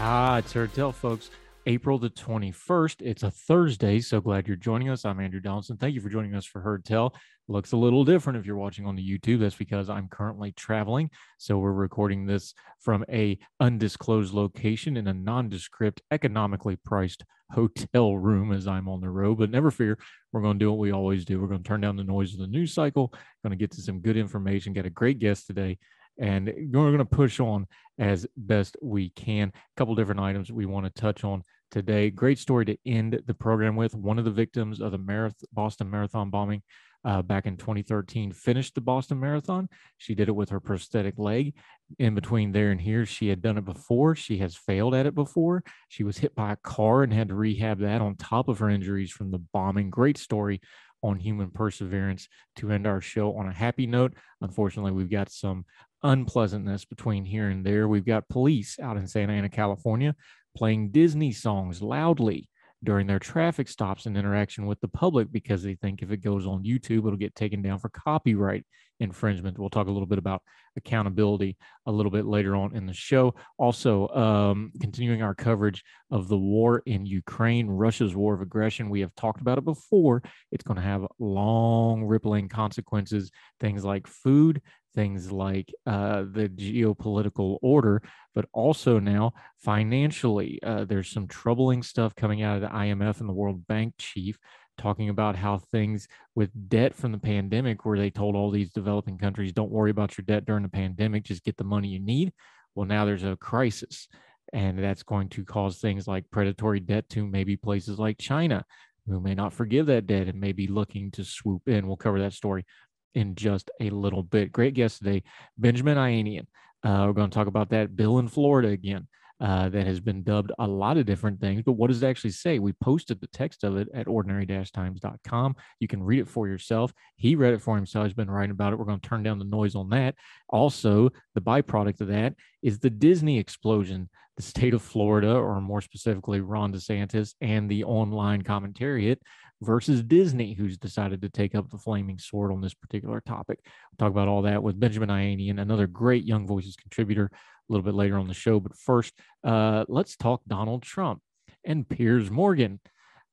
Ah, it's Heard Tell, folks. April the 21st. It's a Thursday, so glad you're joining us. I'm Andrew Donaldson. Thank you for joining us for Heard Tell. Looks a little different if you're watching on the YouTube. That's because I'm currently traveling. So we're recording this from a undisclosed location in a nondescript, economically priced hotel room as I'm on the road. But never fear, we're going to do what we always do. We're going to turn down the noise of the news cycle, going to get to some good information, get a great guest today and we're going to push on as best we can. A couple different items we want to touch on today. Great story to end the program with. One of the victims of the Marath- Boston Marathon bombing uh, back in 2013 finished the Boston Marathon. She did it with her prosthetic leg. In between there and here, she had done it before. She has failed at it before. She was hit by a car and had to rehab that on top of her injuries from the bombing. Great story on human perseverance to end our show on a happy note. Unfortunately, we've got some unpleasantness between here and there. We've got police out in Santa Ana, California, playing Disney songs loudly during their traffic stops and interaction with the public because they think if it goes on YouTube, it'll get taken down for copyright infringement. We'll talk a little bit about accountability a little bit later on in the show. Also, um, continuing our coverage of the war in Ukraine, Russia's war of aggression. We have talked about it before. It's going to have long, rippling consequences, things like food, things like uh, the geopolitical order, but also now financially. Uh, there's some troubling stuff coming out of the IMF and the World Bank chief talking about how things with debt from the pandemic, where they told all these developing countries, don't worry about your debt during the pandemic, just get the money you need. Well, now there's a crisis, and that's going to cause things like predatory debt to maybe places like China, who may not forgive that debt and may be looking to swoop in. We'll cover that story in just a little bit. Great guest today, Benjamin Ayanian. Uh, we're going to talk about that bill in Florida again uh, that has been dubbed a lot of different things. But what does it actually say? We posted the text of it at ordinary-times.com. You can read it for yourself. He read it for himself. He's been writing about it. We're going to turn down the noise on that. Also, the byproduct of that is the Disney explosion. The state of Florida, or more specifically, Ron DeSantis and the online commentariat versus Disney, who's decided to take up the flaming sword on this particular topic. We'll talk about all that with Benjamin Ayanian, another great Young Voices contributor a little bit later on the show. But first, uh, let's talk Donald Trump and Piers Morgan.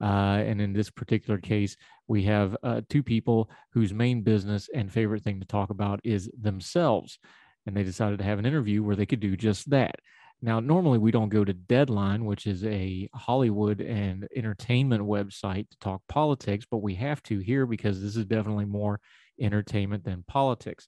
Uh, and in this particular case, we have uh, two people whose main business and favorite thing to talk about is themselves. And they decided to have an interview where they could do just that. Now, normally we don't go to Deadline, which is a Hollywood and entertainment website to talk politics, but we have to here because this is definitely more entertainment than politics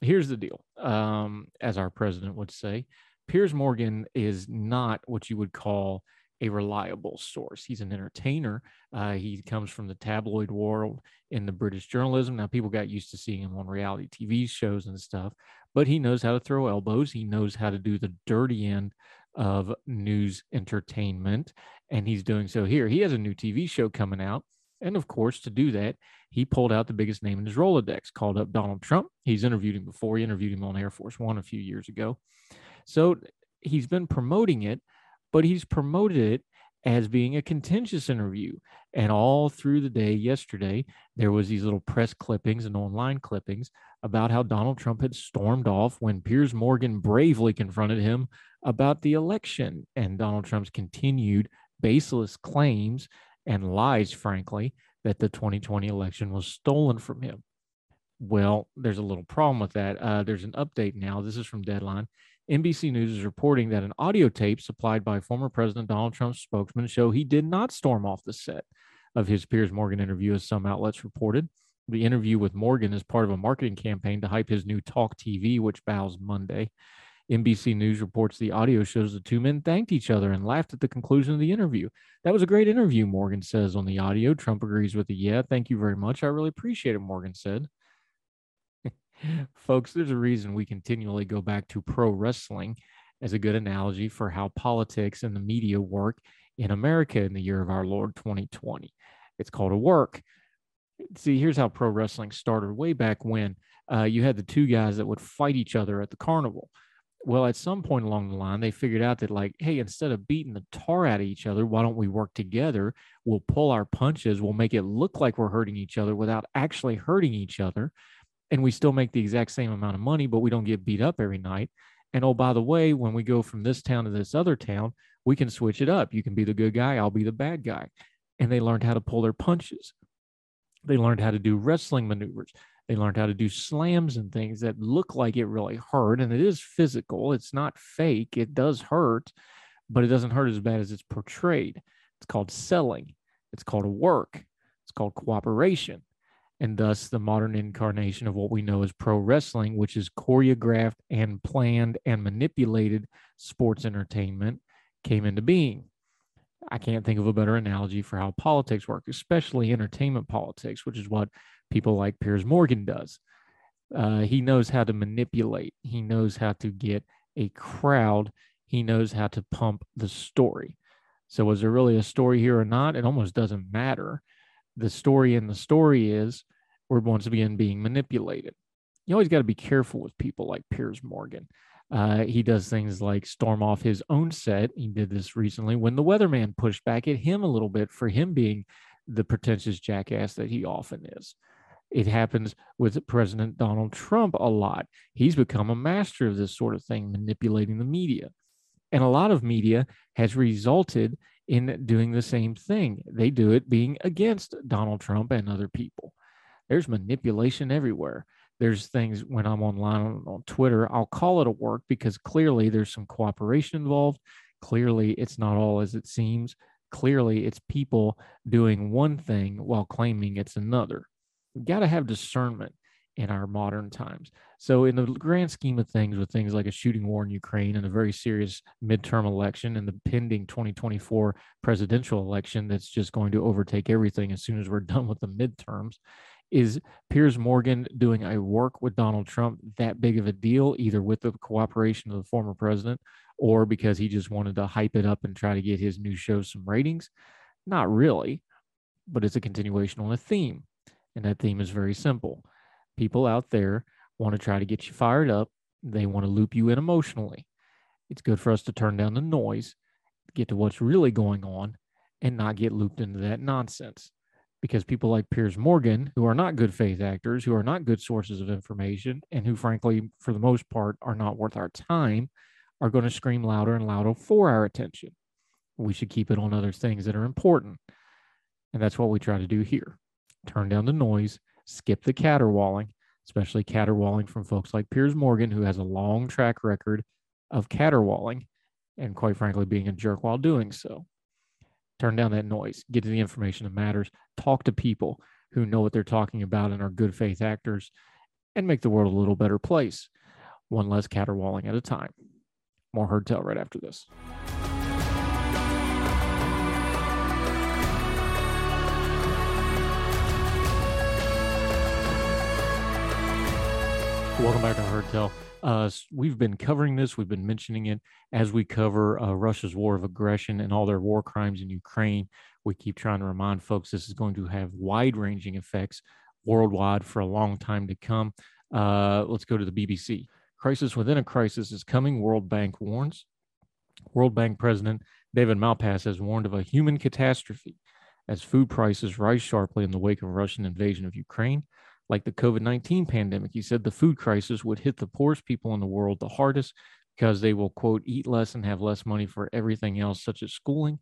here's the deal. Um, as our president would say, Piers Morgan is not what you would call a reliable source. He's an entertainer. Uh, he comes from the tabloid world in the British journalism. Now, people got used to seeing him on reality TV shows and stuff, but he knows how to throw elbows. He knows how to do the dirty end of news entertainment, and he's doing so here. He has a new TV show coming out and of course, to do that, he pulled out the biggest name in his Rolodex, called up Donald Trump. He's interviewed him before. He interviewed him on Air Force One a few years ago. So he's been promoting it, but he's promoted it as being a contentious interview. And all through the day yesterday, there was these little press clippings and online clippings about how Donald Trump had stormed off when Piers Morgan bravely confronted him about the election and Donald Trump's continued baseless claims and lies, frankly, that the 2020 election was stolen from him. Well, there's a little problem with that. Uh, there's an update now. This is from Deadline. NBC News is reporting that an audio tape supplied by former President Donald Trump's spokesman show he did not storm off the set of his Piers Morgan interview, as some outlets reported. The interview with Morgan is part of a marketing campaign to hype his new Talk TV, which bows Monday. NBC News reports the audio shows the two men thanked each other and laughed at the conclusion of the interview. That was a great interview, Morgan says on the audio. Trump agrees with the yeah, thank you very much. I really appreciate it, Morgan said. Folks, there's a reason we continually go back to pro wrestling as a good analogy for how politics and the media work in America in the year of our Lord 2020. It's called a work. See, here's how pro wrestling started way back when uh, you had the two guys that would fight each other at the carnival. Well, at some point along the line, they figured out that, like, hey, instead of beating the tar out of each other, why don't we work together? We'll pull our punches, we'll make it look like we're hurting each other without actually hurting each other and we still make the exact same amount of money, but we don't get beat up every night. And oh, by the way, when we go from this town to this other town, we can switch it up. You can be the good guy, I'll be the bad guy. And they learned how to pull their punches. They learned how to do wrestling maneuvers. They learned how to do slams and things that look like it really hurt. And it is physical, it's not fake. It does hurt, but it doesn't hurt as bad as it's portrayed. It's called selling, it's called work, it's called cooperation and thus the modern incarnation of what we know as pro wrestling, which is choreographed and planned and manipulated sports entertainment, came into being. I can't think of a better analogy for how politics work, especially entertainment politics, which is what people like Piers Morgan does. Uh, he knows how to manipulate, he knows how to get a crowd, he knows how to pump the story. So, was there really a story here or not? It almost doesn't matter the story in the story is we're once again being manipulated. You always got to be careful with people like Piers Morgan. Uh, he does things like storm off his own set. He did this recently when the weatherman pushed back at him a little bit for him being the pretentious jackass that he often is. It happens with President Donald Trump a lot. He's become a master of this sort of thing, manipulating the media. And a lot of media has resulted in doing the same thing. They do it being against Donald Trump and other people. There's manipulation everywhere. There's things when I'm online on, on Twitter, I'll call it a work because clearly there's some cooperation involved. Clearly, it's not all as it seems. Clearly, it's people doing one thing while claiming it's another. You got to have discernment in our modern times. So, in the grand scheme of things, with things like a shooting war in Ukraine and a very serious midterm election and the pending 2024 presidential election that's just going to overtake everything as soon as we're done with the midterms, is Piers Morgan doing a work with Donald Trump that big of a deal, either with the cooperation of the former president or because he just wanted to hype it up and try to get his new show some ratings? Not really, but it's a continuation on a theme. And that theme is very simple people out there want to try to get you fired up. They want to loop you in emotionally. It's good for us to turn down the noise, get to what's really going on, and not get looped into that nonsense. Because people like Piers Morgan, who are not good faith actors, who are not good sources of information, and who, frankly, for the most part, are not worth our time, are going to scream louder and louder for our attention. We should keep it on other things that are important. And that's what we try to do here turn down the noise skip the caterwauling, especially caterwauling from folks like Piers Morgan, who has a long track record of caterwauling and, quite frankly, being a jerk while doing so. Turn down that noise, get to the information that matters, talk to people who know what they're talking about and are good faith actors, and make the world a little better place, one less caterwauling at a time. More Heard Tell right after this. Welcome back to Heard Tell. Uh, we've been covering this. We've been mentioning it as we cover uh, Russia's war of aggression and all their war crimes in Ukraine. We keep trying to remind folks this is going to have wide ranging effects worldwide for a long time to come. Uh, let's go to the BBC. Crisis within a crisis is coming, World Bank warns. World Bank President David Malpass has warned of a human catastrophe as food prices rise sharply in the wake of Russian invasion of Ukraine like the COVID 19 pandemic. He said the food crisis would hit the poorest people in the world the hardest because they will, quote, eat less and have less money for everything else, such as schooling.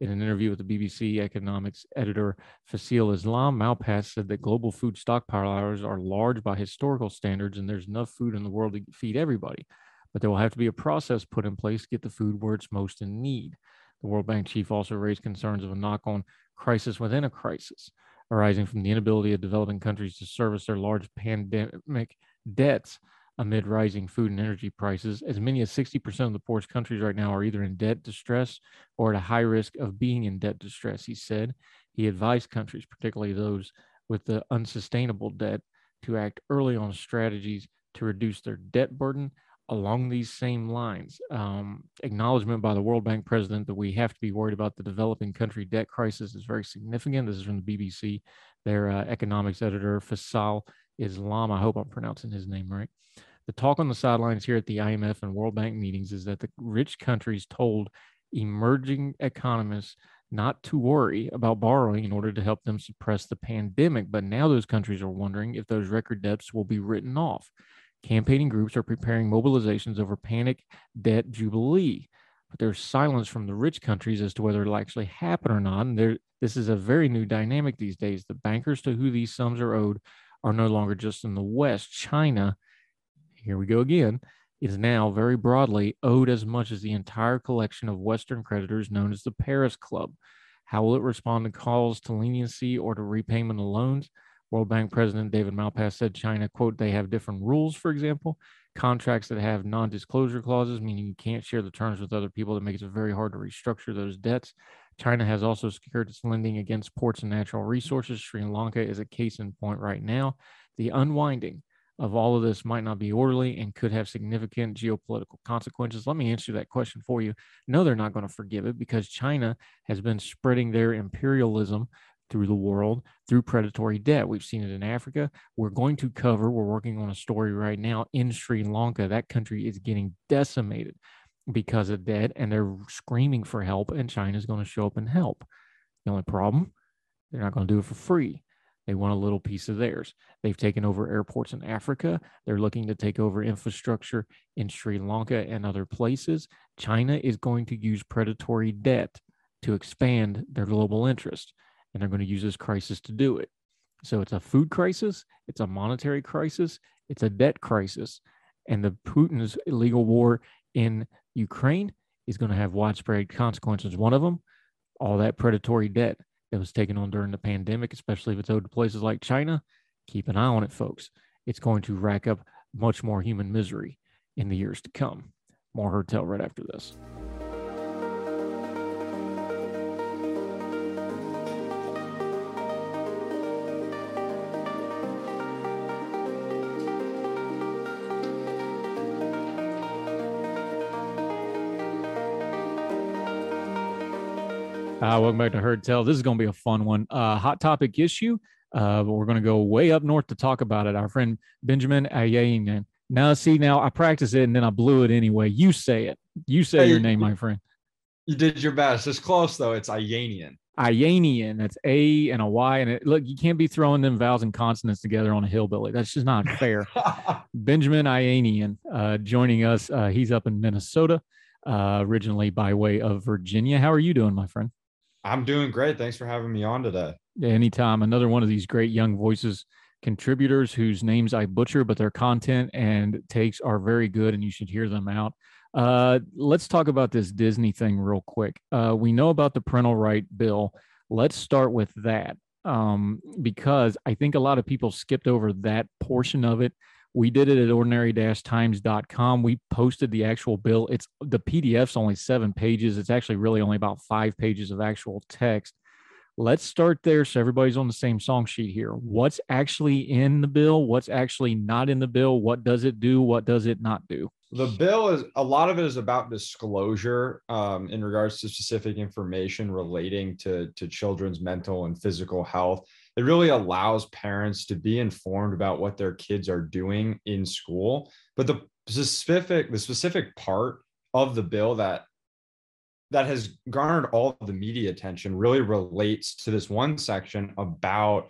In an interview with the BBC economics editor Faisal Islam, Malpass said that global food stockpiles are large by historical standards and there's enough food in the world to feed everybody. but there will have to be a process put in place to get the food where it's most in need. The World Bank chief also raised concerns of a knock on crisis within a crisis, arising from the inability of developing countries to service their large pandemic debts amid rising food and energy prices. As many as 60% of the poorest countries right now are either in debt distress or at a high risk of being in debt distress, he said. He advised countries, particularly those with the unsustainable debt, to act early on strategies to reduce their debt burden along these same lines. Um, acknowledgement by the World Bank president that we have to be worried about the developing country debt crisis is very significant. This is from the BBC. Their uh, economics editor, Faisal Islam, I hope I'm pronouncing his name right. The talk on the sidelines here at the IMF and World Bank meetings is that the rich countries told emerging economists not to worry about borrowing in order to help them suppress the pandemic. But now those countries are wondering if those record debts will be written off. Campaigning groups are preparing mobilizations over panic debt jubilee. But there's silence from the rich countries as to whether it'll actually happen or not. And there, this is a very new dynamic these days. The bankers to who these sums are owed are no longer just in the West. China, here we go again, is now very broadly owed as much as the entire collection of Western creditors known as the Paris Club. How will it respond to calls to leniency or to repayment of loans? World Bank President David Malpass said China, quote, they have different rules, for example, contracts that have non disclosure clauses, meaning you can't share the terms with other people that makes it very hard to restructure those debts. China has also secured its lending against ports and natural resources. Sri Lanka is a case in point right now. The unwinding of all of this might not be orderly and could have significant geopolitical consequences. Let me answer that question for you. No, they're not going to forgive it because China has been spreading their imperialism through the world through predatory debt. We've seen it in Africa. We're going to cover, we're working on a story right now in Sri Lanka. That country is getting decimated because of debt and they're screaming for help, and China's going to show up and help. The only problem, they're not going to do it for free. They want a little piece of theirs. They've taken over airports in Africa. They're looking to take over infrastructure in Sri Lanka and other places. China is going to use predatory debt to expand their global interest and they're going to use this crisis to do it. So it's a food crisis, it's a monetary crisis, it's a debt crisis, and the Putin's illegal war in Ukraine is going to have widespread consequences. One of them, all that predatory debt that was taken on during the pandemic, especially if it's owed to places like China. Keep an eye on it, folks. It's going to rack up much more human misery in the years to come. More Heard Tell right after this. Uh, welcome back to Heard Tell. This is going to be a fun one. Uh, hot topic issue. Uh, but we're going to go way up north to talk about it. Our friend Benjamin Ayayan. Now, see, now I practice it and then I blew it anyway. You say it. You say hey, your name, my friend. You did your best. It's close though. It's Ayanian. Ayanian. That's A and a Y. And it, look, you can't be throwing them vowels and consonants together on a hillbilly. That's just not fair. Benjamin Ayanian uh, joining us. Uh, he's up in Minnesota, uh, originally by way of Virginia. How are you doing, my friend? I'm doing great. Thanks for having me on today. Anytime. Another one of these great young voices contributors whose names I butcher, but their content and takes are very good, and you should hear them out. Uh, let's talk about this Disney thing real quick. Uh, we know about the parental right bill. Let's start with that um, because I think a lot of people skipped over that portion of it we did it at ordinary-times.com. We posted the actual bill. It's the PDF's only seven pages. It's actually really only about five pages of actual text. Let's start there so everybody's on the same song sheet here. What's actually in the bill? What's actually not in the bill? What does it do? What does it not do? The bill is a lot of it is about disclosure um, in regards to specific information relating to, to children's mental and physical health it really allows parents to be informed about what their kids are doing in school. But the specific the specific part of the bill that that has garnered all the media attention really relates to this one section about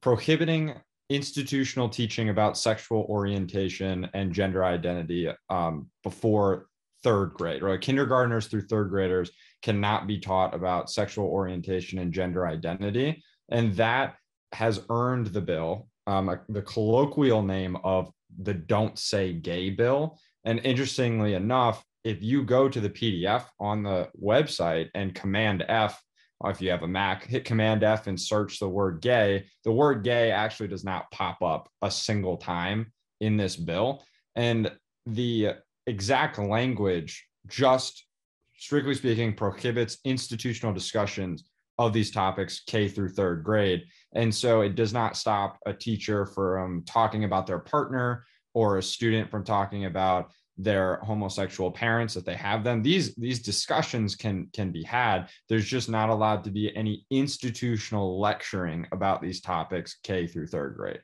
prohibiting institutional teaching about sexual orientation and gender identity um, before third grade right? Kindergartners through third graders cannot be taught about sexual orientation and gender identity and that has earned the bill um, the colloquial name of the Don't Say Gay bill. And interestingly enough, if you go to the PDF on the website and Command F, if you have a Mac, hit Command F and search the word gay, the word gay actually does not pop up a single time in this bill. And the exact language just strictly speaking prohibits institutional discussions of these topics K through third grade. And so it does not stop a teacher from talking about their partner or a student from talking about their homosexual parents if they have them. These these discussions can can be had. There's just not allowed to be any institutional lecturing about these topics k through third grade.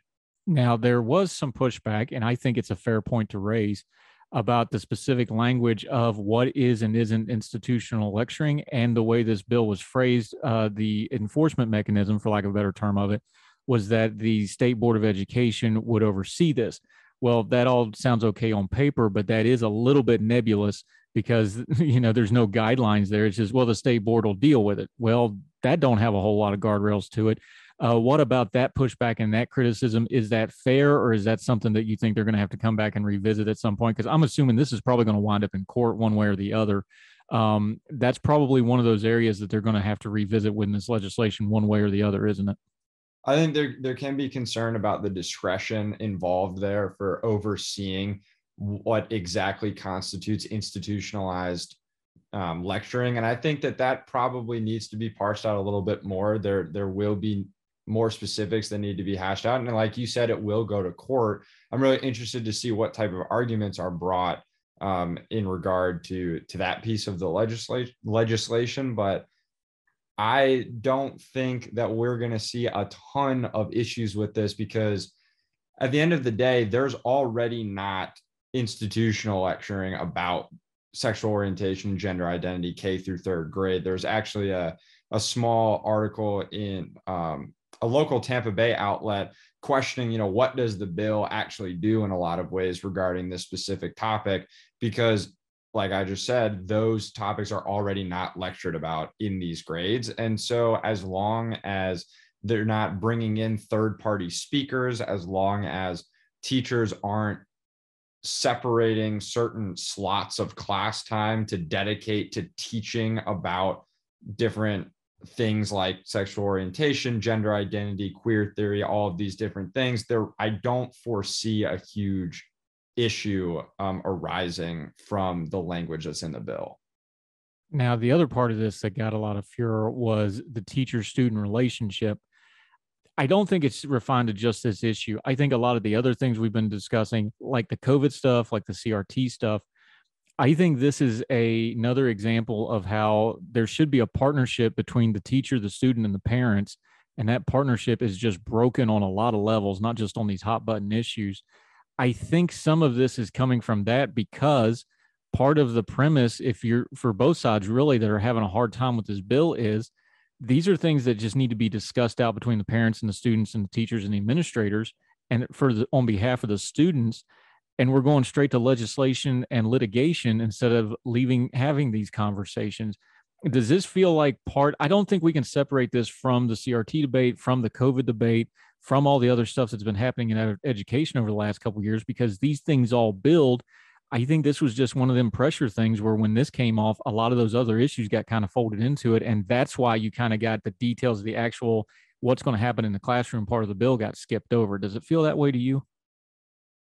Now there was some pushback and i think it's a fair point to raise about the specific language of what is and isn't institutional lecturing and the way this bill was phrased. Uh, the enforcement mechanism, for lack of a better term of it, was that the state board of education would oversee this. Well, that all sounds okay on paper, but that is a little bit nebulous because you know there's no guidelines there. It's just well, the state board will deal with it. Well, that don't have a whole lot of guardrails to it. Uh, what about that pushback and that criticism? Is that fair, or is that something that you think they're going to have to come back and revisit at some point? Because I'm assuming this is probably going to wind up in court one way or the other. Um, that's probably one of those areas that they're going to have to revisit with this legislation one way or the other, isn't it? I think there there can be concern about the discretion involved there for overseeing what exactly constitutes institutionalized um, lecturing, and I think that that probably needs to be parsed out a little bit more. There there will be more specifics that need to be hashed out. And like you said, it will go to court. I'm really interested to see what type of arguments are brought um, in regard to to that piece of the legislation legislation. But I don't think that we're going to see a ton of issues with this because at the end of the day, there's already not institutional lecturing about sexual orientation, gender identity, K through third grade. There's actually a a small article in um, a local Tampa Bay outlet questioning, you know, what does the bill actually do in a lot of ways regarding this specific topic? Because, like I just said, those topics are already not lectured about in these grades. And so, as long as they're not bringing in third party speakers, as long as teachers aren't separating certain slots of class time to dedicate to teaching about different things like sexual orientation, gender identity, queer theory, all of these different things, there I don't foresee a huge issue um, arising from the language that's in the bill. Now, the other part of this that got a lot of furor was the teacher student relationship. I don't think it's refined to just this issue. I think a lot of the other things we've been discussing, like the COVID stuff, like the CRT stuff, I think this is a, another example of how there should be a partnership between the teacher, the student, and the parents. And that partnership is just broken on a lot of levels, not just on these hot button issues. I think some of this is coming from that because part of the premise, if you're for both sides really that are having a hard time with this bill, is these are things that just need to be discussed out between the parents and the students and the teachers and the administrators. And for the on behalf of the students, and we're going straight to legislation and litigation instead of leaving having these conversations. Does this feel like part i don't think we can separate this from the crt debate from the covid debate from all the other stuff that's been happening in education over the last couple years because these things all build. I think this was just one of them pressure things where when this came off a lot of those other issues got kind of folded into it and that's why you kind of got the details of the actual what's going to happen in the classroom part of the bill got skipped over. Does it feel that way to you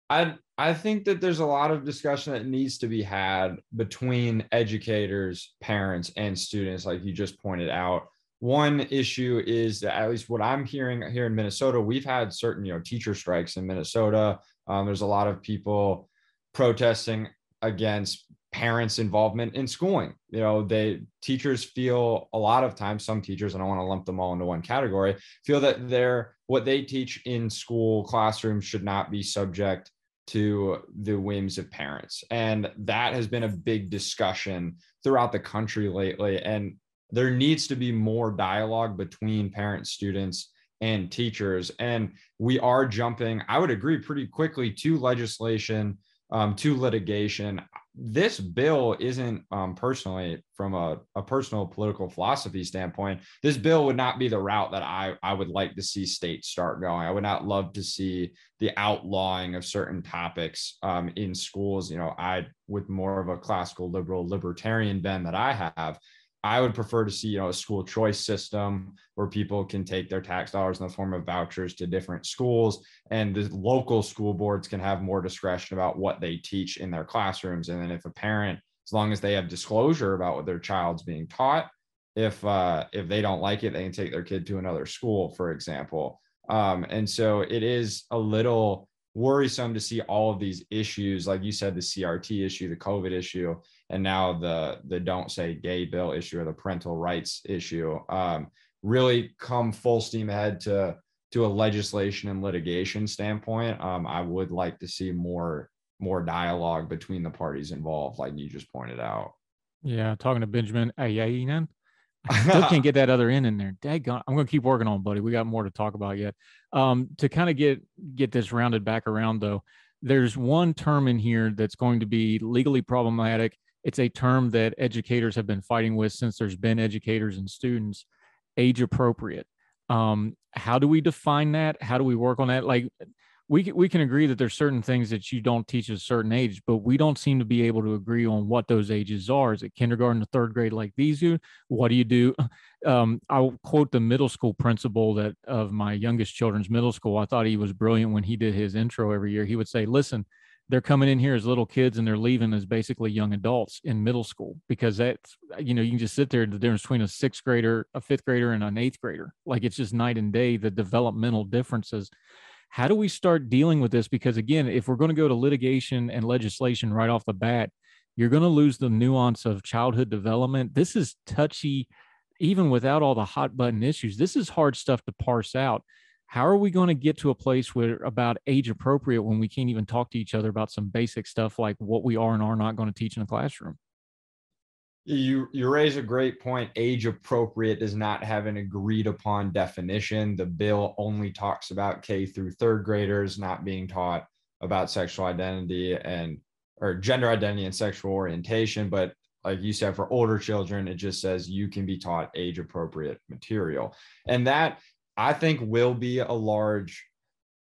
I I think that there's a lot of discussion that needs to be had between educators, parents, and students, like you just pointed out. One issue is that at least what I'm hearing here in Minnesota, we've had certain you know teacher strikes in Minnesota. Um, there's a lot of people protesting against parents' involvement in schooling. You know, they teachers feel a lot of times, some teachers, and I want to lump them all into one category, feel that they're what they teach in school classrooms should not be subject to the whims of parents. And that has been a big discussion throughout the country lately. And there needs to be more dialogue between parents, students, and teachers. And we are jumping, I would agree, pretty quickly to legislation, um, to litigation. This bill isn't um, personally from a, a personal political philosophy standpoint this bill would not be the route that i i would like to see states start going. I would not love to see the outlawing of certain topics um, in schools. You know i with more of a classical liberal libertarian bend that i have I would prefer to see, you know, a school choice system where people can take their tax dollars in the form of vouchers to different schools, and the local school boards can have more discretion about what they teach in their classrooms. And then if a parent, as long as they have disclosure about what their child's being taught, if uh, if they don't like it, they can take their kid to another school, for example. Um, and so it is a little worrisome to see all of these issues, like you said, the CRT issue, the COVID issue, and now the the don't say gay bill issue or the parental rights issue um, really come full steam ahead to to a legislation and litigation standpoint um, i would like to see more more dialogue between the parties involved like you just pointed out yeah talking to benjamin ayayinan I still can't get that other end in there. Daggone, I'm going to keep working on, buddy. We got more to talk about yet. Um, to kind of get get this rounded back around, though, there's one term in here that's going to be legally problematic it's a term that educators have been fighting with since there's been educators and students age appropriate. Um, how do we define that? How do we work on that? Like we can, we can agree that there's certain things that you don't teach at a certain age but we don't seem to be able to agree on what those ages are. Is it kindergarten to third grade like these do? What do you do? Um, i'll quote the middle school principal that of my youngest children's middle school. I thought he was brilliant when he did his intro every year. He would say listen they're coming in here as little kids and they're leaving as basically young adults in middle school because that's you know you can just sit there the difference between a sixth grader a fifth grader and an eighth grader. Like it's just night and day the developmental differences. How do we start dealing with this? Because again if we're going to go to litigation and legislation right off the bat you're going to lose the nuance of childhood development. This is touchy even without all the hot button issues this is hard stuff to parse out how are we going to get to a place where about age appropriate when we can't even talk to each other about some basic stuff like what we are and are not going to teach in a classroom? You you raise a great point. Age appropriate does not have an agreed upon definition. The bill only talks about k through third graders not being taught about sexual identity and or gender identity and sexual orientation but like you said for older children it just says you can be taught age appropriate material. And that I think will be a large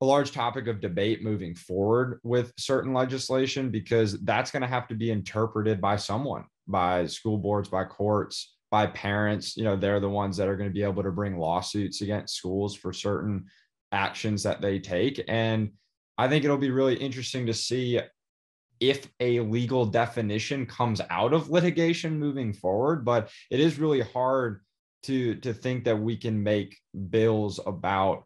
a large topic of debate moving forward with certain legislation because that's going to have to be interpreted by someone by school boards by courts by parents. You know they're the ones that are going to be able to bring lawsuits against schools for certain actions that they take. And i think it'll be really interesting to see if a legal definition comes out of litigation moving forward but it is really hard to to think that we can make bills about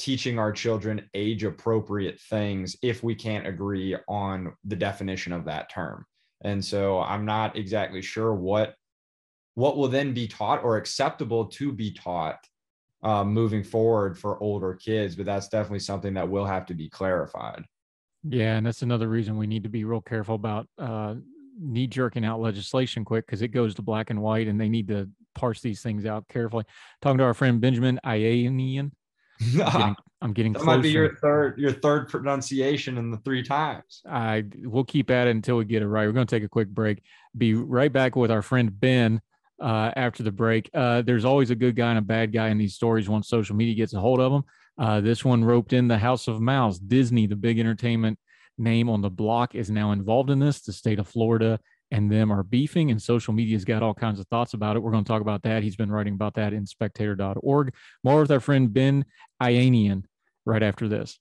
teaching our children age appropriate things if we can't agree on the definition of that term. And so i'm not exactly sure what what will then be taught or acceptable to be taught uh, moving forward for older kids but that's definitely something that will have to be clarified. Yeah and that's another reason we need to be real careful about uh, knee jerking out legislation quick because it goes to black and white and they need to parse these things out carefully. Talking to our friend Benjamin Ayanian. I'm getting, I'm getting that closer. might be your third your third pronunciation in the three times. I we'll keep at it until we get it right. We're going to take a quick break. Be right back with our friend Ben uh, after the break. Uh, there's always a good guy and a bad guy in these stories once social media gets a hold of them. Uh, this one roped in the House of Mouse. Disney, the big entertainment name on the block is now involved in this. The state of Florida and them are beefing, and social media's got all kinds of thoughts about it. We're going to talk about that. He's been writing about that in spectator.org. More with our friend Ben Ayanian right after this.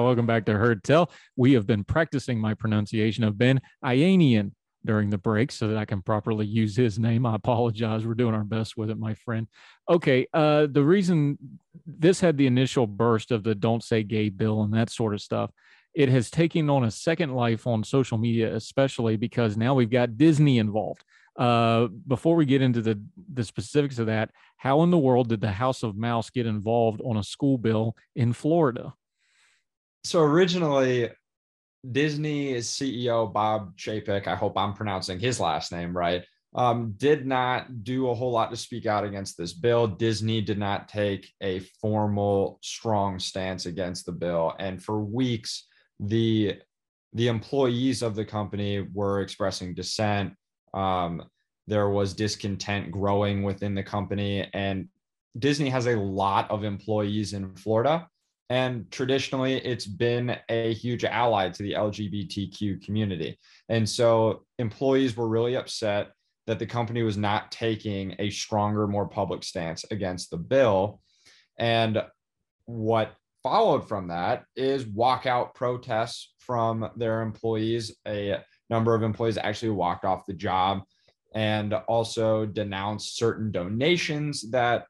Welcome back to Heard Tell. We have been practicing my pronunciation of Ben Ayanian during the break so that I can properly use his name. I apologize. We're doing our best with it, my friend. Okay. Uh, the reason this had the initial burst of the don't say gay bill and that sort of stuff, it has taken on a second life on social media, especially because now we've got Disney involved. Uh, before we get into the, the specifics of that, how in the world did the House of Mouse get involved on a school bill in Florida? So originally Disney CEO Bob Chapek, I hope I'm pronouncing his last name right, um, did not do a whole lot to speak out against this bill. Disney did not take a formal, strong stance against the bill, and for weeks, the the employees of the company were expressing dissent. Um, there was discontent growing within the company, and Disney has a lot of employees in Florida. And traditionally, it's been a huge ally to the LGBTQ community. And so employees were really upset that the company was not taking a stronger, more public stance against the bill. And what followed from that is walkout protests from their employees. A number of employees actually walked off the job and also denounced certain donations that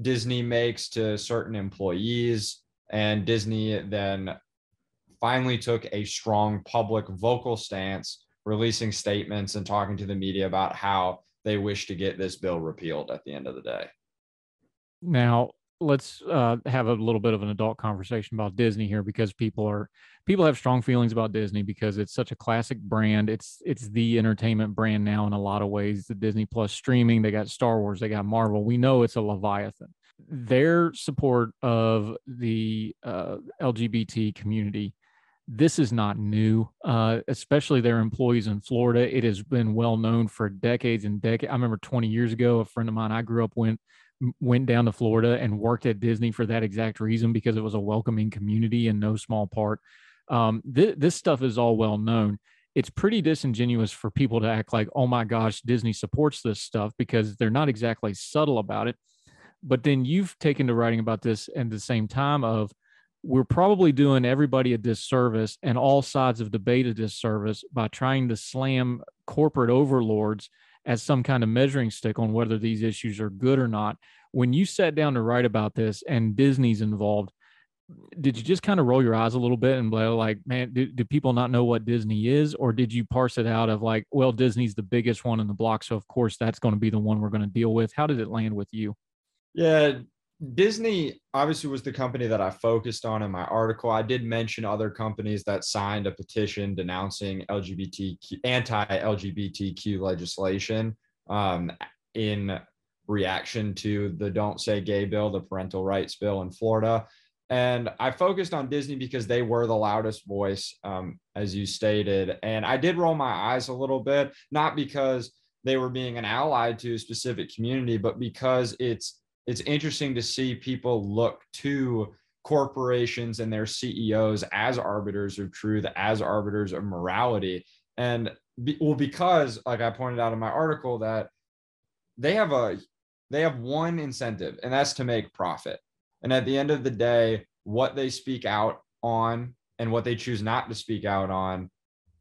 Disney makes to certain employees. And Disney then finally took a strong public vocal stance, releasing statements and talking to the media about how they wish to get this bill repealed at the end of the day. Now, let's uh, have a little bit of an adult conversation about Disney here because people are people have strong feelings about Disney because it's such a classic brand. It's it's the entertainment brand now in a lot of ways. The Disney Plus streaming, they got Star Wars, they got Marvel. We know it's a Leviathan. Their support of the uh, LGBT community. This is not new, uh, especially their employees in Florida. It has been well known for decades and decades. I remember 20 years ago, a friend of mine I grew up went went down to Florida and worked at Disney for that exact reason because it was a welcoming community in no small part. Um, th- this stuff is all well known. It's pretty disingenuous for people to act like, oh my gosh, Disney supports this stuff because they're not exactly subtle about it. But then you've taken to writing about this at the same time of we're probably doing everybody a disservice and all sides of debate a disservice by trying to slam corporate overlords as some kind of measuring stick on whether these issues are good or not. When you sat down to write about this and Disney's involved, did you just kind of roll your eyes a little bit and be like, man, do, do people not know what Disney is? Or did you parse it out of like, well, Disney's the biggest one in the block. So, of course, that's going to be the one we're going to deal with. How did it land with you? Yeah, Disney obviously was the company that I focused on in my article. I did mention other companies that signed a petition denouncing LGBTQ anti-LGBTQ legislation um, in reaction to the "Don't Say Gay" bill, the parental rights bill in Florida. And I focused on Disney because they were the loudest voice, um, as you stated. And I did roll my eyes a little bit, not because they were being an ally to a specific community, but because it's it's interesting to see people look to corporations and their CEOs as arbiters of truth, as arbiters of morality. And be, well, because like I pointed out in my article that they have a they have one incentive, and that's to make profit. And at the end of the day, what they speak out on and what they choose not to speak out on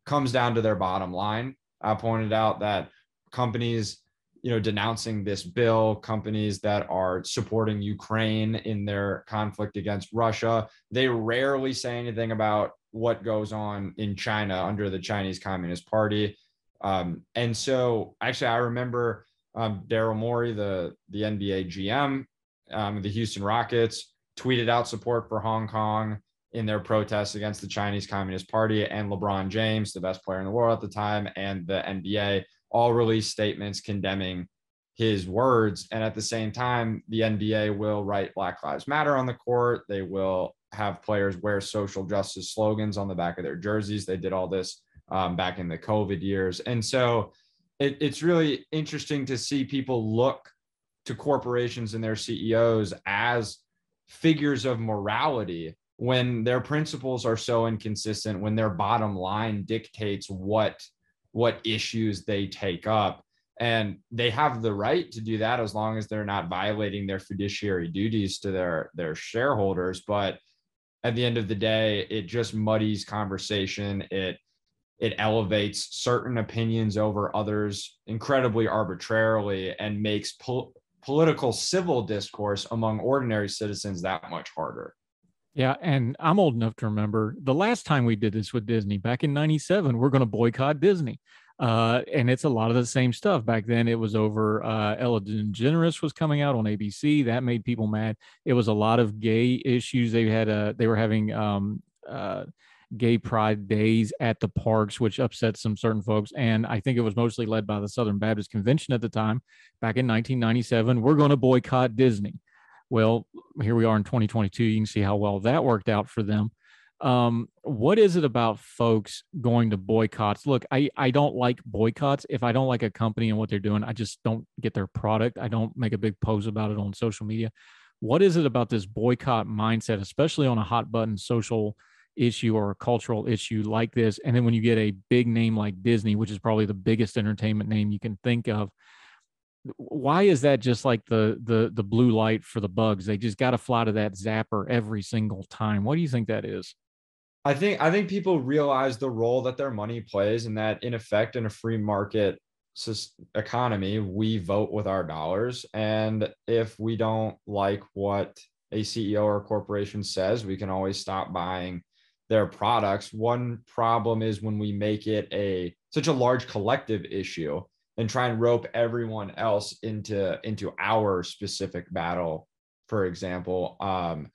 comes down to their bottom line. I pointed out that companies you know denouncing this bill companies that are supporting ukraine in their conflict against russia. They rarely say anything about what goes on in china under the chinese communist party. Um, and so actually i remember um, daryl morey the the nba gm um, the houston rockets tweeted out support for hong kong in their protests against the chinese communist party and lebron james the best player in the world at the time and the nba all release statements condemning his words. And at the same time, the NBA will write Black Lives Matter on the court. They will have players wear social justice slogans on the back of their jerseys. They did all this um, back in the COVID years. And so it, it's really interesting to see people look to corporations and their CEOs as figures of morality when their principles are so inconsistent, when their bottom line dictates what what issues they take up. And they have the right to do that as long as they're not violating their fiduciary duties to their their shareholders. But at the end of the day it just muddies conversation. It it elevates certain opinions over others incredibly arbitrarily and makes po- political civil discourse among ordinary citizens that much harder yeah, and I'm old enough to remember the last time we did this with Disney back in 97, we're going to boycott Disney. Uh, and it's a lot of the same stuff. Back then, it was over uh, Ellen DeGeneres was coming out on ABC. That made people mad. It was a lot of gay issues. They had a, they were having um, uh, gay pride days at the parks, which upset some certain folks. And I think it was mostly led by the Southern Baptist Convention at the time, back in 1997. We're going to boycott Disney. Well, here we are in 2022. You can see how well that worked out for them. Um, what is it about folks going to boycotts? Look, I, I don't like boycotts. If I don't like a company and what they're doing, I just don't get their product. I don't make a big post about it on social media. What is it about this boycott mindset, especially on a hot button social issue or a cultural issue like this. And then when you get a big name like Disney, which is probably the biggest entertainment name you can think of, why is that just like the the the blue light for the bugs? They just got to fly to that zapper every single time. What do you think that is? I think I think people realize the role that their money plays, and that in effect, in a free market economy, we vote with our dollars. And if we don't like what a CEO or a corporation says, we can always stop buying their products. One problem is when we make it a such a large collective issue and try and rope everyone else into into our specific battle. For example, um,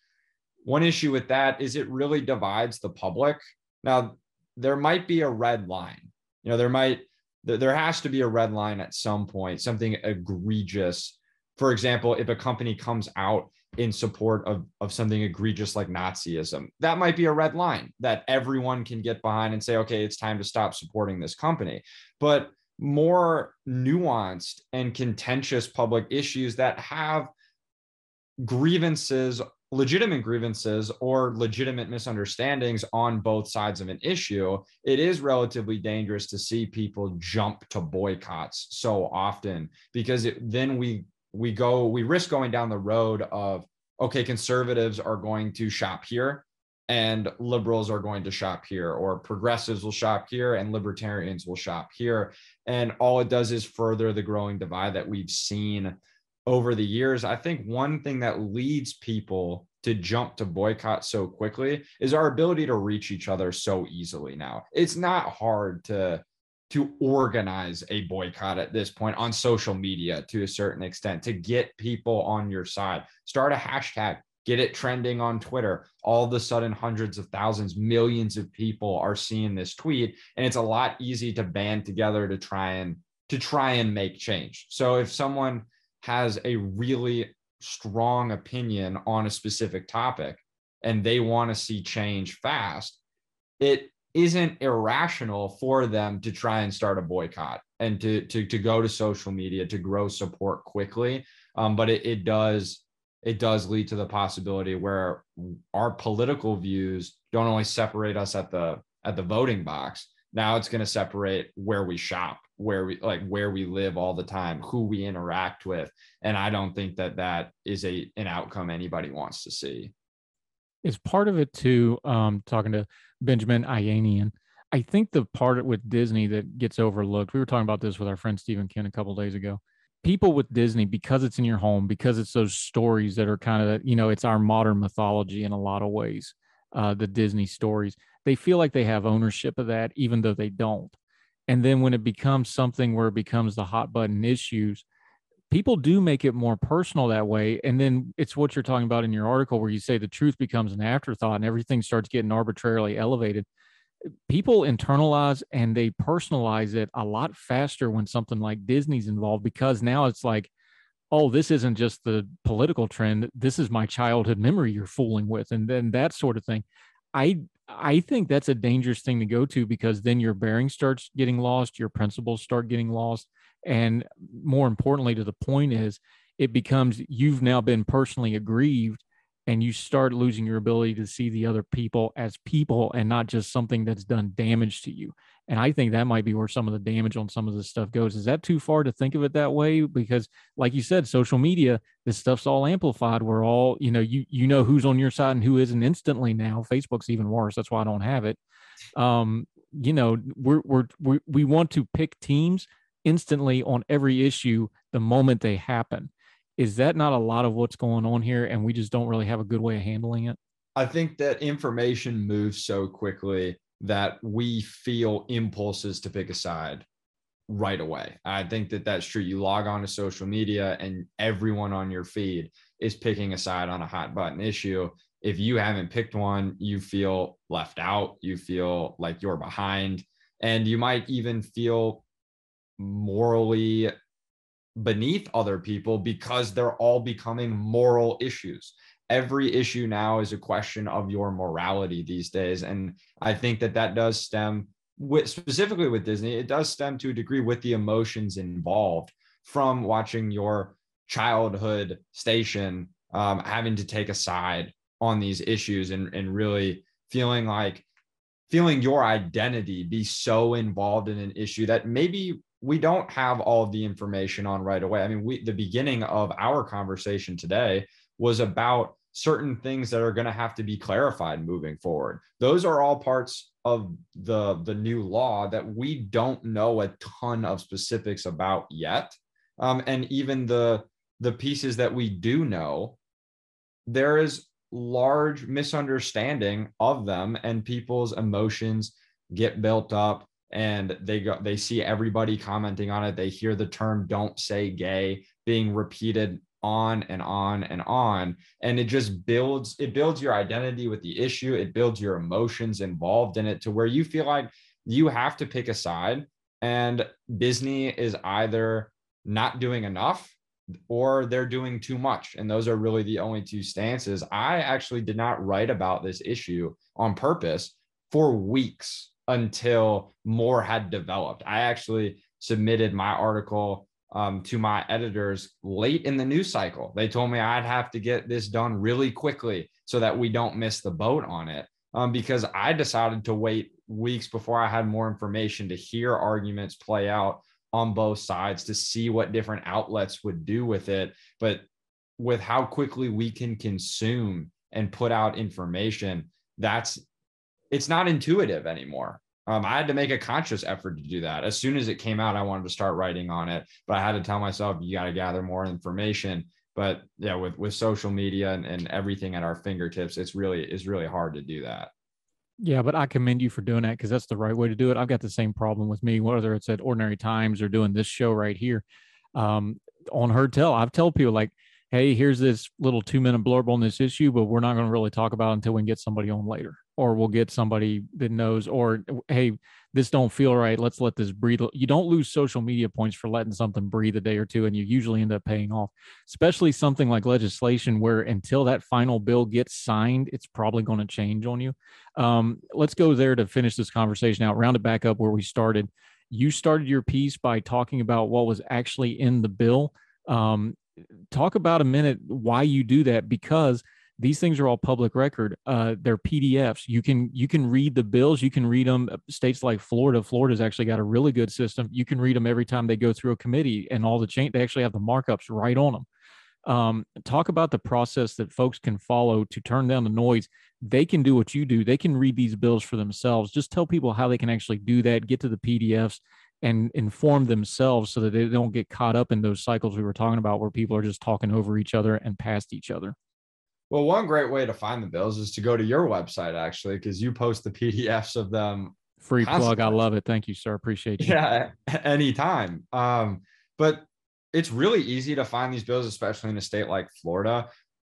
one issue with that is it really divides the public. Now, there might be a red line. You know, there might there has to be a red line at some point, something egregious. For example, if a company comes out in support of, of something egregious like Nazism. That might be a red line that everyone can get behind and say, okay, it's time to stop supporting this company. But more nuanced and contentious public issues that have grievances, legitimate grievances, or legitimate misunderstandings on both sides of an issue, it is relatively dangerous to see people jump to boycotts so often because it, then we we go we risk going down the road of okay conservatives are going to shop here and liberals are going to shop here or progressives will shop here and libertarians will shop here. And all it does is further the growing divide that we've seen over the years. I think one thing that leads people to jump to boycott so quickly is our ability to reach each other so easily now. It's not hard to to organize a boycott at this point on social media to a certain extent to get people on your side. Start a hashtag, get it trending on Twitter. All of a sudden, hundreds of thousands, millions of people are seeing this tweet, and it's a lot easy to band together to try and to try and make change. So if someone has a really strong opinion on a specific topic and they want to see change fast, it isn't irrational for them to try and start a boycott and to to to go to social media to grow support quickly. Um, but it, it does it does lead to the possibility where our political views don't only separate us at the at the voting box. Now it's going to separate where we shop, where we like where we live all the time, who we interact with, and I don't think that that is a an outcome anybody wants to see. Is part of it too? Um, talking to Benjamin Ayanian. I think the part with Disney that gets overlooked, we were talking about this with our friend Stephen Ken a couple days ago. People with Disney, because it's in your home, because it's those stories that are kind of, you know, it's our modern mythology in a lot of ways, uh, the Disney stories, they feel like they have ownership of that, even though they don't. And then when it becomes something where it becomes the hot button issues, people do make it more personal that way. And then it's what you're talking about in your article where you say the truth becomes an afterthought and everything starts getting arbitrarily elevated. People internalize and they personalize it a lot faster when something like Disney's involved because now it's like, oh, this isn't just the political trend. This is my childhood memory you're fooling with, and then that sort of thing. I I think that's a dangerous thing to go to because then your bearing starts getting lost, your principles start getting lost, and more importantly, to the point is it becomes you've now been personally aggrieved and you start losing your ability to see the other people as people and not just something that's done damage to you. And I think that might be where some of the damage on some of this stuff goes. Is that too far to think of it that way? Because, like you said, social media, this stuff's all amplified. We're all, you know, you you know who's on your side and who isn't instantly now. Facebook's even worse. That's why I don't have it. Um, you know, we're we're, we're we want to pick teams instantly on every issue the moment they happen. Is that not a lot of what's going on here? And we just don't really have a good way of handling it? I think that information moves so quickly that we feel impulses to pick a side right away. I think that that's true. You log on to social media and everyone on your feed is picking a side on a hot button issue. if you haven't picked one, you feel left out, you feel like you're behind, and you might even feel morally beneath other people because they're all becoming moral issues. Every issue now is a question of your morality these days. And I think that that does stem with specifically with Disney, it does stem to a degree with the emotions involved from watching your childhood station um, having to take a side on these issues and, and really feeling like feeling your identity be so involved in an issue that maybe we don't have all of the information on right away. I mean, we the beginning of our conversation today was about certain things that are going to have to be clarified moving forward. Those are all parts of the the new law that we don't know a ton of specifics about yet. Um, and even the the pieces that we do know, there is large misunderstanding of them, and people's emotions get built up and they go they see everybody commenting on it. They hear the term don't say gay being repeated on and on and on. And it just builds it builds your identity with the issue. It builds your emotions involved in it to where you feel like you have to pick a side. And disney is either not doing enough or they're doing too much. And those are really the only two stances. I actually did not write about this issue on purpose for weeks until more had developed i actually submitted my article um, to my editors late in the news cycle. They told me I'd have to get this done really quickly so that we don't miss the boat on it. Um, because I decided to wait weeks before I had more information to hear arguments play out on both sides to see what different outlets would do with it. But with how quickly we can consume and put out information, that's it's not intuitive anymore. Um, I had to make a conscious effort to do that. As soon as it came out, I wanted to start writing on it, but I had to tell myself, you got to gather more information. But yeah, with with social media and, and everything at our fingertips, it's really it's really hard to do that. Yeah, but I commend you for doing that because that's the right way to do it. I've got the same problem with me, whether it's at Ordinary Times or doing this show right here. Um, on Heard Tell, I've told people like, hey, here's this little two minute blurb on this issue, but we're not going to really talk about it until we can get somebody on later or we'll get somebody that knows or hey this don't feel right let's let this breathe. You don't lose social media points for letting something breathe a day or two and you usually end up paying off especially something like legislation where until that final bill gets signed it's probably going to change on you. Um, let's go there to finish this conversation out round it back up where we started. You started your piece by talking about what was actually in the bill. Um, talk about a minute why you do that because these things are all public record. Uh, they're pdfs you can you can read the bills. You can read them uh, states like florida. Florida's actually got a really good system. You can read them every time they go through a committee and all the change they actually have the markups right on them um, talk about the process that folks can follow to turn down the noise. They can do what you do. They can read these bills for themselves. Just tell people how they can actually do that get to the pdfs and inform themselves so that they don't get caught up in those cycles we were talking about where people are just talking over each other and past each other well, one great way to find the bills is to go to your website actually, because you post the PDFs of them. Free constantly. plug. I love it. Thank you, sir. Appreciate you. Yeah, anytime. Um, but it's really easy to find these bills, especially in a state like Florida.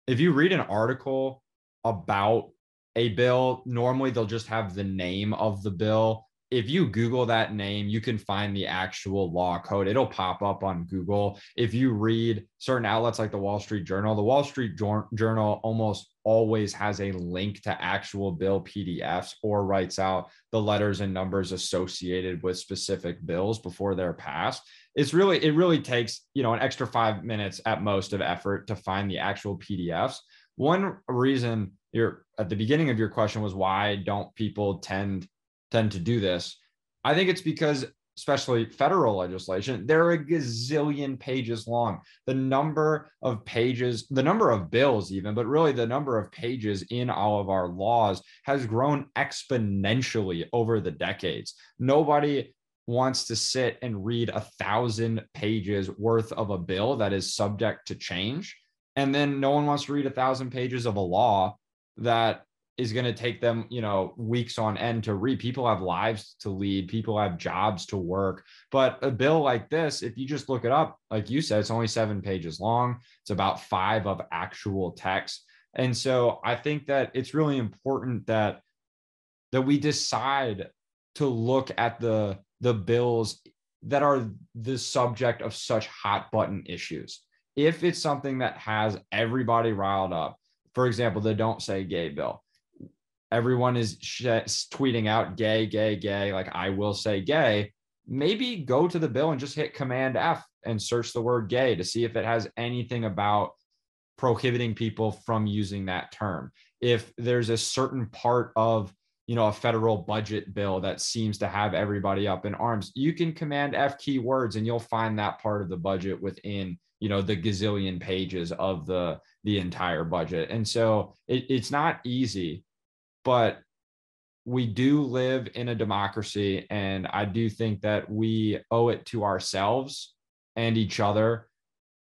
If you read an article about a bill, normally they'll just have the name of the bill if you Google that name, you can find the actual law code. It'll pop up on Google. If you read certain outlets like the Wall Street Journal, the Wall Street Journal almost always has a link to actual bill PDFs or writes out the letters and numbers associated with specific bills before they're passed. It's really, it really takes, you know, an extra five minutes at most of effort to find the actual PDFs. One reason you're at the beginning of your question was why don't people tend tend to do this. I think it's because, especially federal legislation, they're a gazillion pages long. The number of pages, the number of bills, even, but really the number of pages in all of our laws has grown exponentially over the decades. Nobody wants to sit and read a thousand pages worth of a bill that is subject to change. And then no one wants to read a thousand pages of a law that is going to take them, you know, weeks on end to read. People have lives to lead, people have jobs to work. But a bill like this, if you just look it up, like you said, it's only seven pages long. It's about five of actual text. And so I think that it's really important that that we decide to look at the the bills that are the subject of such hot button issues. If it's something that has everybody riled up, for example, the don't say gay bill, everyone is sh- tweeting out gay, gay, gay, like I will say gay. Maybe go to the bill and just hit Command F and search the word gay to see if it has anything about prohibiting people from using that term. If there's a certain part of you know a federal budget bill that seems to have everybody up in arms you can command f keywords and you'll find that part of the budget within you know the gazillion pages of the the entire budget and so it, it's not easy but we do live in a democracy and i do think that we owe it to ourselves and each other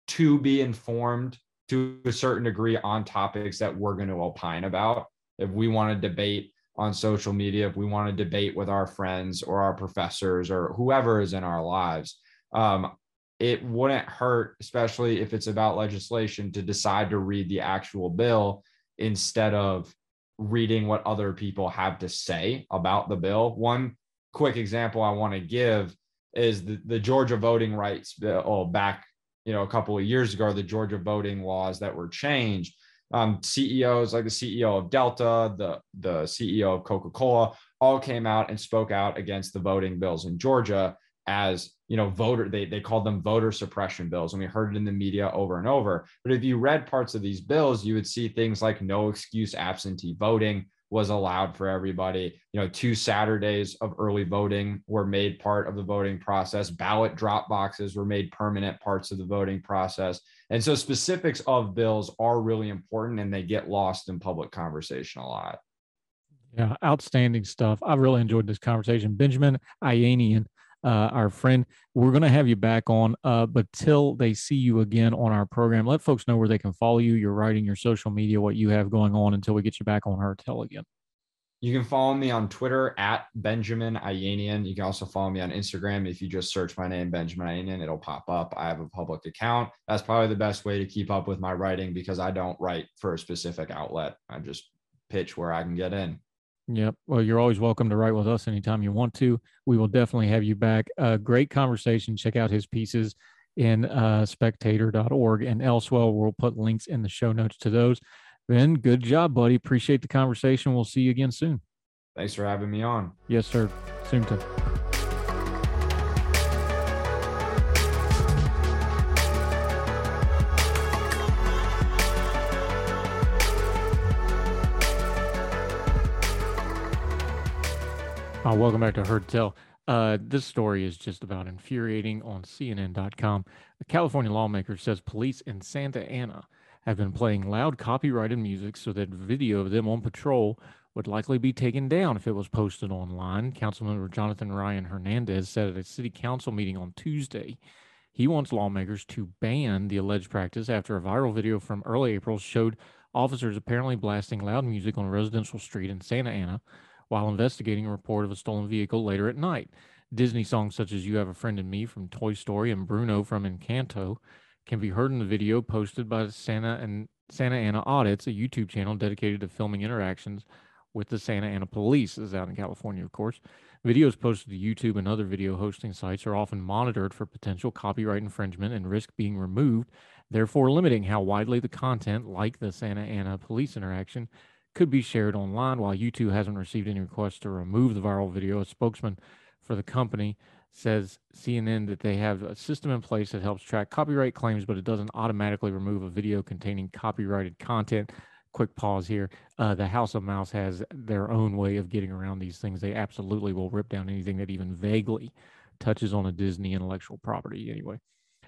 to be informed to a certain degree on topics that we're going to opine about if we want to debate on social media if we want to debate with our friends or our professors or whoever is in our lives. Um, it wouldn't hurt, especially if it's about legislation, to decide to read the actual bill instead of reading what other people have to say about the bill. One quick example I want to give is the, the Georgia voting rights bill oh, back, you know, a couple of years ago, the Georgia voting laws that were changed um, CEOs like the CEO of Delta, the, the CEO of Coca Cola, all came out and spoke out against the voting bills in Georgia as you know voter they, they called them voter suppression bills and we heard it in the media over and over but if you read parts of these bills you would see things like no excuse absentee voting was allowed for everybody. You know, two Saturdays of early voting were made part of the voting process. Ballot drop boxes were made permanent parts of the voting process. And so specifics of bills are really important and they get lost in public conversation a lot. Yeah, outstanding stuff. I really enjoyed this conversation. Benjamin Ayanian, uh, our friend, we're going to have you back on, uh, but till they see you again on our program, let folks know where they can follow you, your writing, your social media, what you have going on until we get you back on our Tell again. You can follow me on Twitter at Benjamin Ayanian. You can also follow me on Instagram. If you just search my name, Benjamin Ayanian, it'll pop up. I have a public account. That's probably the best way to keep up with my writing because I don't write for a specific outlet. I just pitch where I can get in. Yep. Well, you're always welcome to write with us anytime you want to. We will definitely have you back. Uh, great conversation. Check out his pieces in uh, spectator.org and elsewhere. We'll put links in the show notes to those. Ben, good job, buddy. Appreciate the conversation. We'll see you again soon. Thanks for having me on. Yes, sir. Soon to. Uh, welcome back to Heard Tell. Uh, this story is just about infuriating on CNN.com. A California lawmaker says police in Santa Ana have been playing loud copyrighted music so that video of them on patrol would likely be taken down if it was posted online. Councilmember Jonathan Ryan Hernandez said at a city council meeting on Tuesday he wants lawmakers to ban the alleged practice after a viral video from early April showed officers apparently blasting loud music on a residential street in Santa Ana while investigating a report of a stolen vehicle later at night. Disney songs such as You Have a Friend in Me from Toy Story and Bruno from Encanto can be heard in the video posted by Santa and Santa Ana Audits, a YouTube channel dedicated to filming interactions with the Santa Ana police. Is out in California, of course. Videos posted to YouTube and other video hosting sites are often monitored for potential copyright infringement and risk being removed, therefore limiting how widely the content, like the Santa Ana police interaction, could be shared online. While YouTube hasn't received any requests to remove the viral video, a spokesman for the company says CNN that they have a system in place that helps track copyright claims, but it doesn't automatically remove a video containing copyrighted content. Quick pause here. Uh, the House of Mouse has their own way of getting around these things. They absolutely will rip down anything that even vaguely touches on a Disney intellectual property, anyway.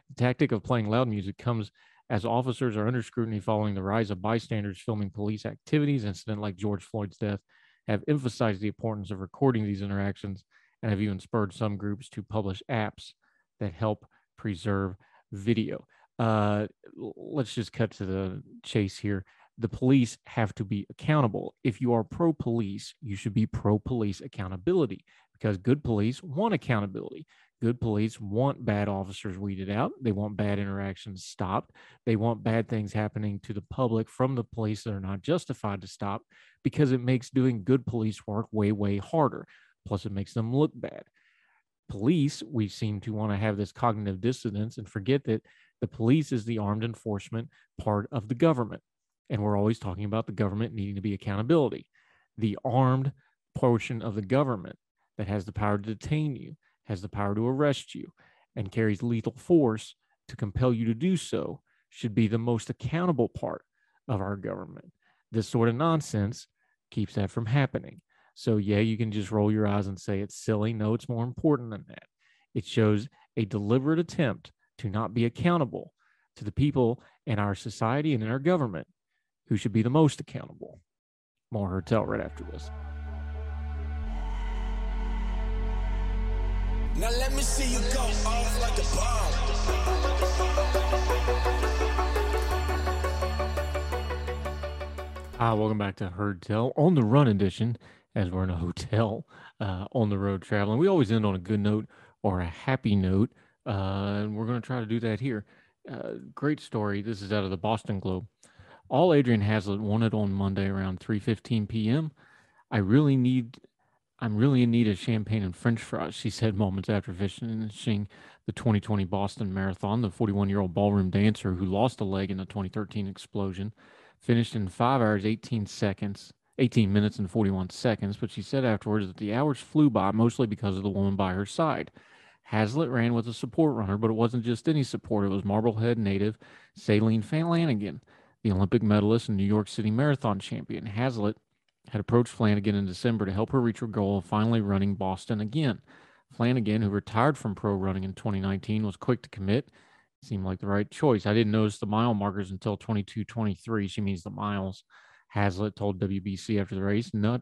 The tactic of playing loud music comes as officers are under scrutiny following the rise of bystanders filming police activities. Incident like George Floyd's death have emphasized the importance of recording these interactions and have even spurred some groups to publish apps that help preserve video. Uh, let's just cut to the chase here. The police have to be accountable. If you are pro police, you should be pro police accountability because good police want accountability. Good police want bad officers weeded out. They want bad interactions stopped. They want bad things happening to the public from the police that are not justified to stop because it makes doing good police work way, way harder. Plus, it makes them look bad. Police, we seem to want to have this cognitive dissonance and forget that the police is the armed enforcement part of the government. And we're always talking about the government needing to be accountability. The armed portion of the government that has the power to detain you has the power to arrest you and carries lethal force to compel you to do so should be the most accountable part of our government. This sort of nonsense keeps that from happening. So, yeah, you can just roll your eyes and say it's silly. No, it's more important than that. It shows a deliberate attempt to not be accountable to the people in our society and in our government who should be the most accountable. More Tell right after this. Now let me see you go off like a bomb. Ah, welcome back to Heard Tell on the Run edition, as we're in a hotel uh, on the road traveling. We always end on a good note or a happy note, uh, and we're going to try to do that here. Uh, great story. This is out of the Boston Globe. All Adrianne Haslet wanted on Monday around 3:15 p.m. I really need I'm really in need of champagne and french fries, she said moments after finishing the 2020 Boston Marathon. The 41 year old ballroom dancer who lost a leg in the 2013 explosion finished in 5 hours, 18 seconds, 18 minutes, and 41 seconds. But she said afterwards that the hours flew by mostly because of the woman by her side. Haslet ran with a support runner, but it wasn't just any support. It was Marblehead native Shalane Flanagan, the Olympic medalist and New York City Marathon champion. Haslet had approached Flanagan in December to help her reach her goal of finally running Boston again. Flanagan, who retired from pro running in 2019, was quick to commit. Seemed like the right choice. I didn't notice the mile markers until 22:23. She means the miles. Haslet told WBZ after the race, not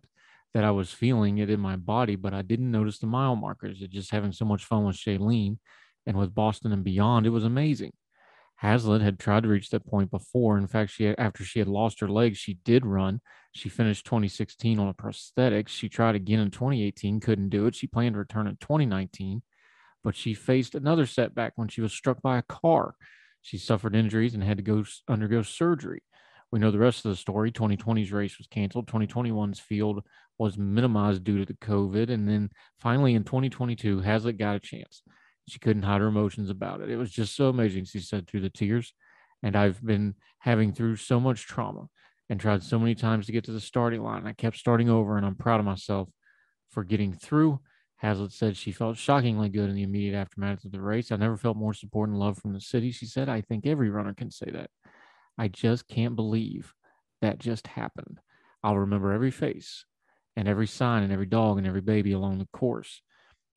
that I was feeling it in my body, but I didn't notice the mile markers. It just having so much fun with Shalane and with Boston and beyond, it was amazing. Haslet had tried to reach that point before. In fact, she after she had lost her legs, she did run. She finished 2016 on a prosthetic. She tried again in 2018, couldn't do it. She planned to return in 2019, but she faced another setback when she was struck by a car. She suffered injuries and had to go undergo surgery. We know the rest of the story. 2020's race was canceled. 2021's field was minimized due to the COVID. And then finally in 2022, Haslet got a chance. She couldn't hide her emotions about it. It was just so amazing, she said through the tears. And I've been having through so much trauma and tried so many times to get to the starting line. I kept starting over, and I'm proud of myself for getting through. Haslet said she felt shockingly good in the immediate aftermath of the race. I never felt more support and love from the city. She said, I think every runner can say that. I just can't believe that just happened. I'll remember every face and every sign and every dog and every baby along the course.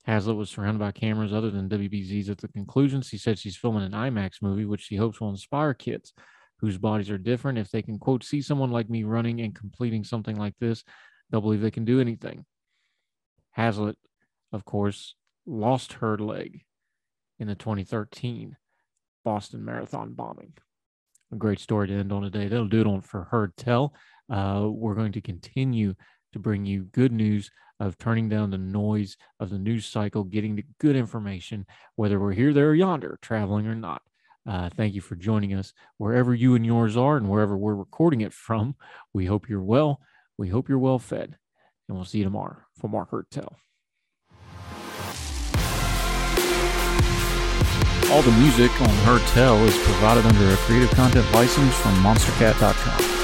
Haslet was surrounded by cameras other than WBZ's at the conclusion. She said she's filming an IMAX movie, which she hopes will inspire kids whose bodies are different. If they can, quote, see someone like me running and completing something like this, they'll believe they can do anything. Haslet, of course, lost her leg in the 2013 Boston Marathon bombing. A great story to end on today. That'll do it on for Heard Tell. Uh, we're going to continue to bring you good news of turning down the noise of the news cycle, getting the good information, whether we're here, there, or yonder, traveling or not. Uh, thank you for joining us wherever you and yours are and wherever we're recording it from. We hope you're well. We hope you're well fed. And we'll see you tomorrow for Mark Heard Tell. All the music on Heard Tell is provided under a creative content license from monstercat.com.